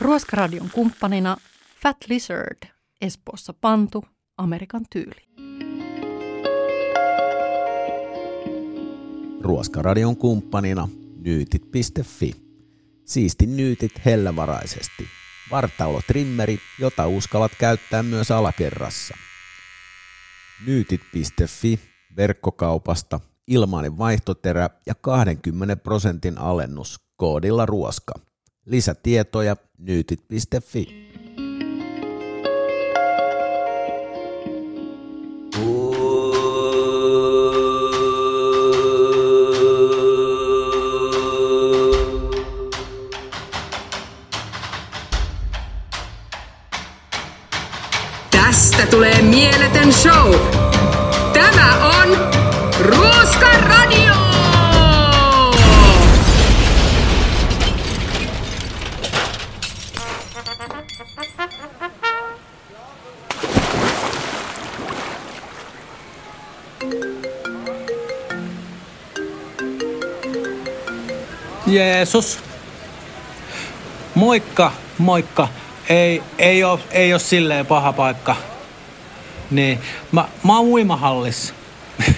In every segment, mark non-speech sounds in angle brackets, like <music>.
Ruoskaradion kumppanina Fat Lizard, Espoossa Pantu, Amerikan tyyli. Ruoskaradion kumppanina nyytit.fi. Siisti nyytit hellävaraisesti. Vartaulotrimmeri, jota uskallat käyttää myös alakerrassa. Nyytit.fi verkkokaupasta ilmainen vaihtoterä ja 20 prosentin alennus koodilla ruoska. Lisätietoja nyytit.fi. Tästä tulee mieletön show. Tämä on Ruoska Radio! Jeesus. Moikka, moikka. Ei, ei ole ei oo silleen paha paikka. Niin, mä, mä oon uimahallissa.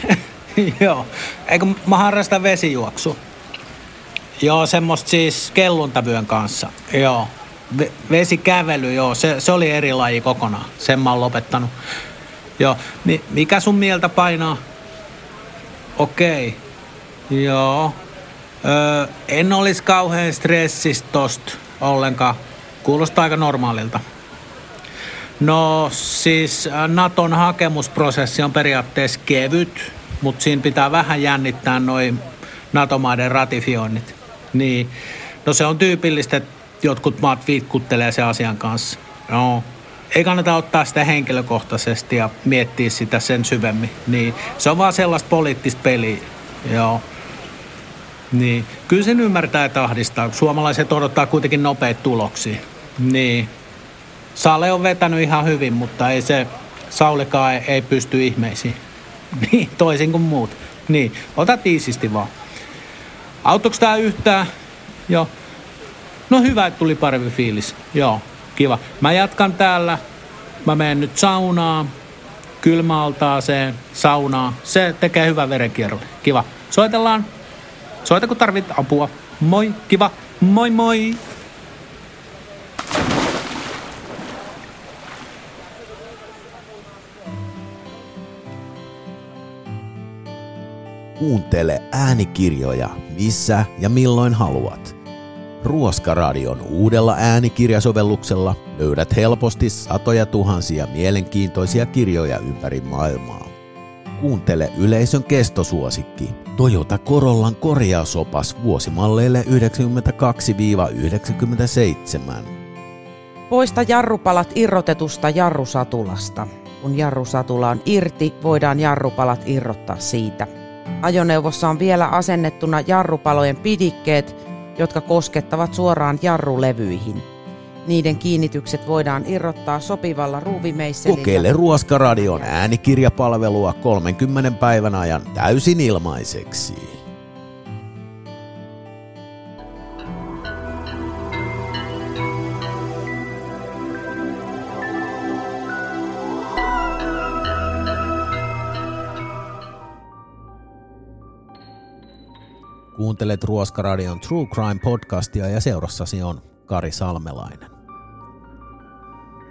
<laughs> joo, eikö mä harrastan vesijuoksu. Joo, semmoista siis kelluntavyön kanssa. Joo, Ve- vesikävely, joo, se, se oli eri laji kokonaan. Sen mä oon lopettanut. Joo, Mi- mikä sun mieltä painaa? Okei, joo. Öö, en olisi kauhean stressistä tosta ollenkaan. Kuulostaa aika normaalilta. No siis Naton hakemusprosessi on periaatteessa kevyt, mutta siinä pitää vähän jännittää noin NATO-maiden ratifioinnit. Niin. No se on tyypillistä, että jotkut maat viitkuttelee sen asian kanssa. No. Ei kannata ottaa sitä henkilökohtaisesti ja miettiä sitä sen syvemmin. Niin. Se on vaan sellaista poliittista peliä. Joo. Niin. Kyllä sen ymmärtää että ahdistaa. Suomalaiset odottaa kuitenkin nopeita tuloksia. Niin. Sale on vetänyt ihan hyvin, mutta ei se, Saulikaan ei, ei pysty ihmeisiin. <laughs> Niin, toisin kuin muut. Niin, ota tiisisti vaan. Autoks tää yhtään? Joo. No hyvä, että tuli parempi fiilis. Joo, kiva. Mä jatkan täällä. Mä menen nyt saunaan, kylmäaltaaseen, saunaan. Se tekee hyvän verenkierron. Kiva. Soitellaan. Soita, kun tarvit apua. Moi, kiva. Moi moi. Kuuntele äänikirjoja missä ja milloin haluat. Ruoskaradion uudella äänikirjasovelluksella löydät helposti satoja tuhansia mielenkiintoisia kirjoja ympäri maailmaa. Kuuntele yleisön kestosuosikki Toyota Corollan korjausopas vuosimalleille 92-97. Poista jarrupalat irrotetusta jarrusatulasta. Kun jarrusatula on irti, voidaan jarrupalat irrottaa siitä. Ajoneuvossa on vielä asennettuna jarrupalojen pidikkeet, jotka koskettavat suoraan jarrulevyihin. Niiden kiinnitykset voidaan irrottaa sopivalla ruuvimeisselillä. Kokeile Ruoskaradion äänikirjapalvelua 30 päivän ajan täysin ilmaiseksi. Kuuntelet Ruoskaradion True Crime podcastia ja seurassasi on Kari Salmelainen.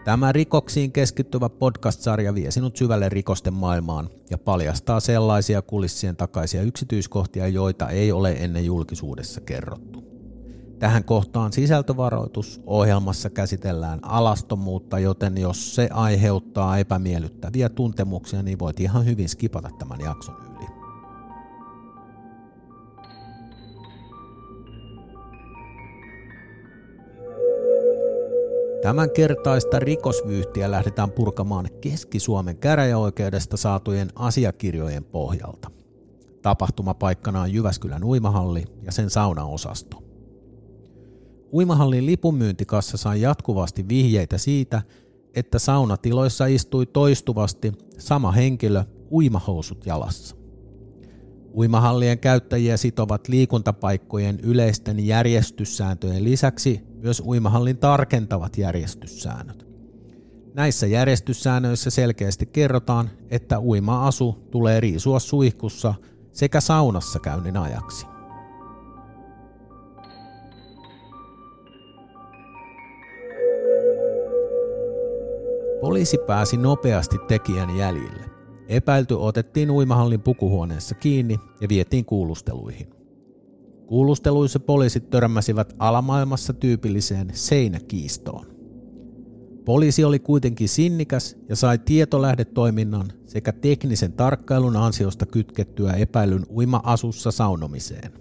Tämä rikoksiin keskittyvä podcast-sarja vie sinut syvälle rikosten maailmaan ja paljastaa sellaisia kulissien takaisia yksityiskohtia, joita ei ole ennen julkisuudessa kerrottu. Tähän kohtaan sisältövaroitus. Ohjelmassa käsitellään alastomuutta, joten jos se aiheuttaa epämiellyttäviä tuntemuksia, niin voit ihan hyvin skipata tämän jakson Tämän kertaista rikosvyyhtiä lähdetään purkamaan Keski-Suomen käräjäoikeudesta saatujen asiakirjojen pohjalta. Tapahtumapaikkana on Jyväskylän uimahalli ja sen saunaosasto. Uimahallin lipunmyyntikassa sai jatkuvasti vihjeitä siitä, että saunatiloissa istui toistuvasti sama henkilö uimahousut jalassa. Uimahallien käyttäjiä sitovat liikuntapaikkojen yleisten järjestyssääntöjen lisäksi myös uimahallin tarkentavat järjestyssäännöt. Näissä järjestyssäännöissä selkeästi kerrotaan, että uima-asu tulee riisua suihkussa sekä saunassa käynnin ajaksi. Poliisi pääsi nopeasti tekijän jäljille. Epäilty otettiin uimahallin pukuhuoneessa kiinni ja vietiin kuulusteluihin. Kuulusteluissa poliisit törmäsivät alamaailmassa tyypilliseen seinäkiistoon. Poliisi oli kuitenkin sinnikäs ja sai tietolähdetoiminnan sekä teknisen tarkkailun ansiosta kytkettyä epäilyn uima-asussa saunomiseen.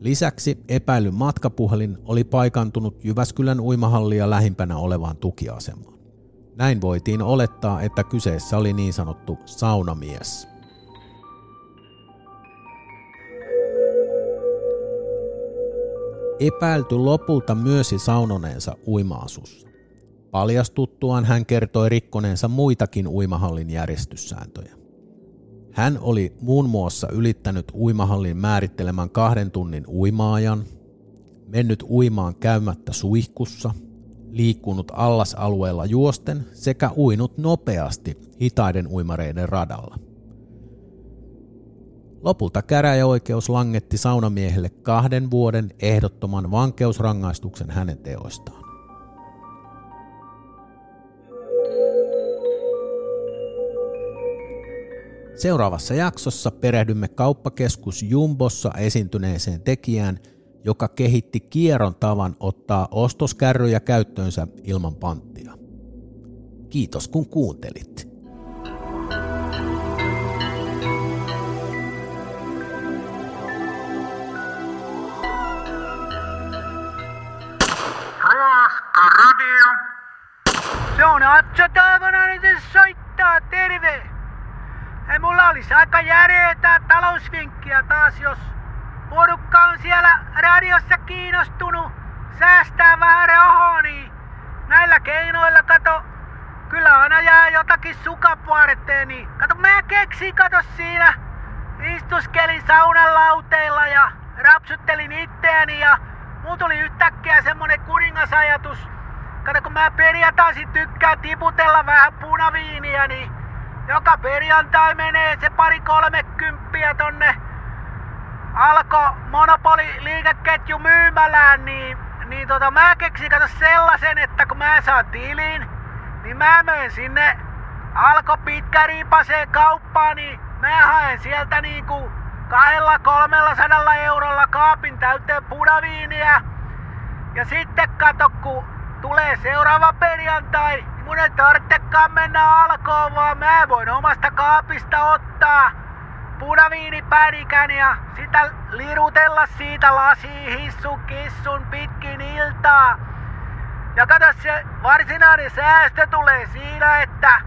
Lisäksi epäilyn matkapuhelin oli paikantunut Jyväskylän uimahallia lähimpänä olevaan tukiasemaan. Näin voitiin olettaa, että kyseessä oli niin sanottu saunamies. Epäilty lopulta myösi saunoneensa uimaasussa. Paljastuttuaan hän kertoi rikkoneensa muitakin uimahallin järjestyssääntöjä. Hän oli muun muassa ylittänyt uimahallin määrittelemän kahden tunnin uimaajan, mennyt uimaan käymättä suihkussa – liikkunut allasalueella juosten sekä uinut nopeasti hitaiden uimareiden radalla. Lopulta käräjäoikeus langetti saunamiehelle kahden vuoden ehdottoman vankeusrangaistuksen hänen teoistaan. Seuraavassa jaksossa perehdymme kauppakeskus Jumbossa esiintyneeseen tekijään – joka kehitti kierron tavan ottaa ostoskärryjä käyttöönsä ilman panttia. Kiitos kun kuuntelit. Säästää vähän rahaa, niin näillä keinoilla kato, kyllä aina jää jotakin sukapuoretteen, niin kato mä keksin, kato siinä, istuskelin saunan lauteilla ja rapsuttelin itteeni ja mulla tuli yhtäkkiä semmonen kuningasajatus. Kato kun mä perjantaisin tykkään tiputella vähän punaviiniä, niin joka perjantai menee se pari kolmekymppiä tonne alko monopoli liikeketju myymälään, niin, niin tota, mä keksin kato sellaisen, että kun mä saan tilin, niin mä menen sinne alko pitkäriipaseen kauppaan, niin mä haen sieltä niinku kahdella kolmella sadalla eurolla kaapin täyteen punaviiniä. Ja sitten kato, kun tulee seuraava perjantai, niin mun ei tarvitsekaan mennä alkoon, vaan mä voin omasta kaapista ottaa punaviinipänikän ja sitä lirutella siitä lasi hissun kissun pitkin iltaa. Ja kato se varsinainen säästö tulee siinä, että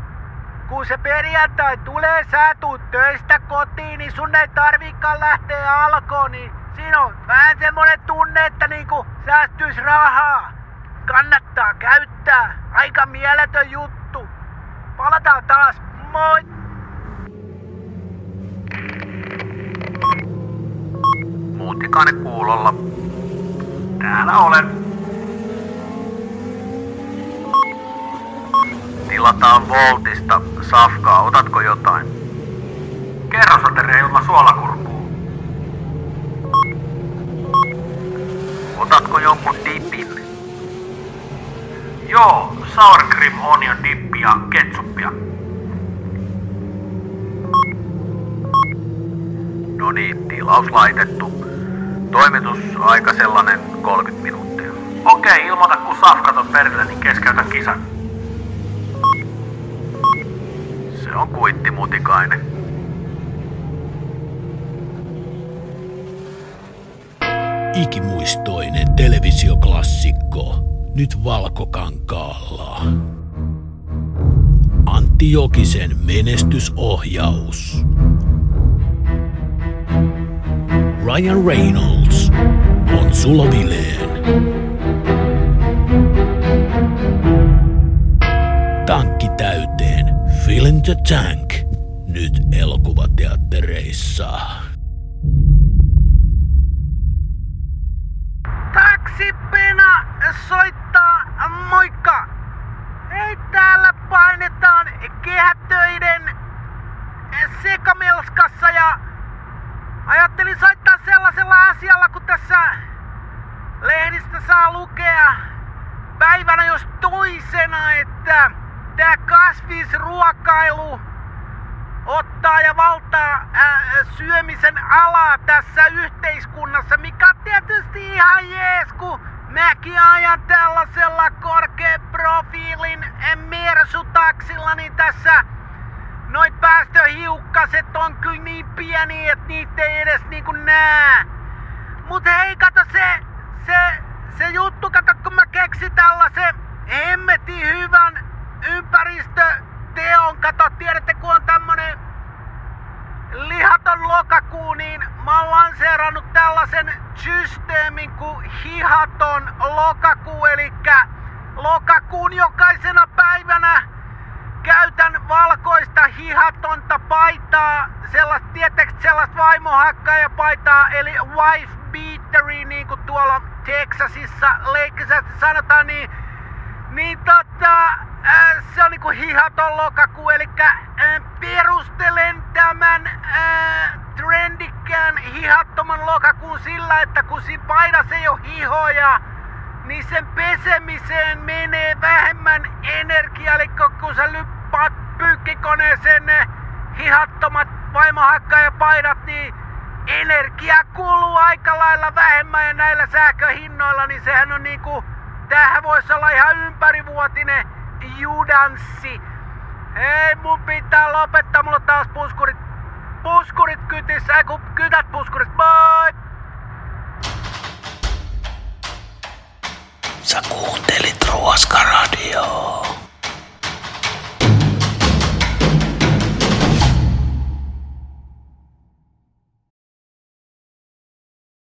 kun se perjantai tulee, sä tuut töistä kotiin, niin sun ei tarvikaan lähteä alkoon, niin siinä on vähän semmonen tunne, että niinku säästyis rahaa. Kannattaa käyttää. Aika mieletön juttu. Palataan taas. Moi! Muutikainen kuulolla. Täällä olen. Tilataan Voltista safkaa. Otatko jotain? Kerrosateria ilman suolakurkuu. Otatko jonkun dipin? Joo, sour cream onion dippi ja ketsuppia. No niin, tilaus laitettu. Toimitusaika sellainen 30 minuuttia. Okei, ilmoita kun safkat on perille, niin keskeytä kisan. Se on kuitti mutikainen. Ikimuistoinen televisioklassikko, nyt valkokankaalla. Antti Jokisen menestysohjaus. Ryan Reynolds Jones on sulovilleen. Tankki täyteen. Fill in the tank. Nyt elokuvateattereissa. Taksipena soittaa. Lukea päivänä jos toisena, että tämä kasvisruokailu ottaa ja valtaa ää, syömisen alaa tässä yhteiskunnassa, mikä on tietysti ihan jees, kun mäkin ajan tällaisella korkeaprofiilin mersutaksilla, niin tässä noi päästöhiukkaset on kyllä niin pieni, että niitä ei edes niinku näe. Mut hei, kato se, se, se juttu, kato kun mä keksin tällaisen hemmetin hyvän ympäristöteon, kato tiedätte kun on tämmönen lihaton lokakuu, niin mä oon lanseerannut tällaisen systeemin kuin hihaton lokakuu, eli lokakuun jokaisena päivänä käytän valkoista hihatonta paitaa, sellaista, tietääkö sellaista vaimohakkaaja eli wife beateri, niin kuin tuolla Texasissa leikkisästi sanotaan, niin, niin tota, äh, se on niinku hihaton lokakuu, eli äh, perustelen tämän äh, trendikkään hihattoman lokakuun sillä, että kun siinä paidassa ei ole hihoja, niin sen pesemiseen menee vähemmän energiaa, eli kun sä lyppaat pyykkikoneeseen ne hihattomat vaimohakkajapaidat, niin energia kuluu aika lailla vähemmän ja näillä sähköhinnoilla, niin sehän on niinku, tämähän voisi olla ihan ympärivuotinen judanssi. Hei, mun pitää lopettaa, mulla taas puskurit, puskurit kytissä, ei kun kytät puskurit, moi! Sä kuuntelit Ruos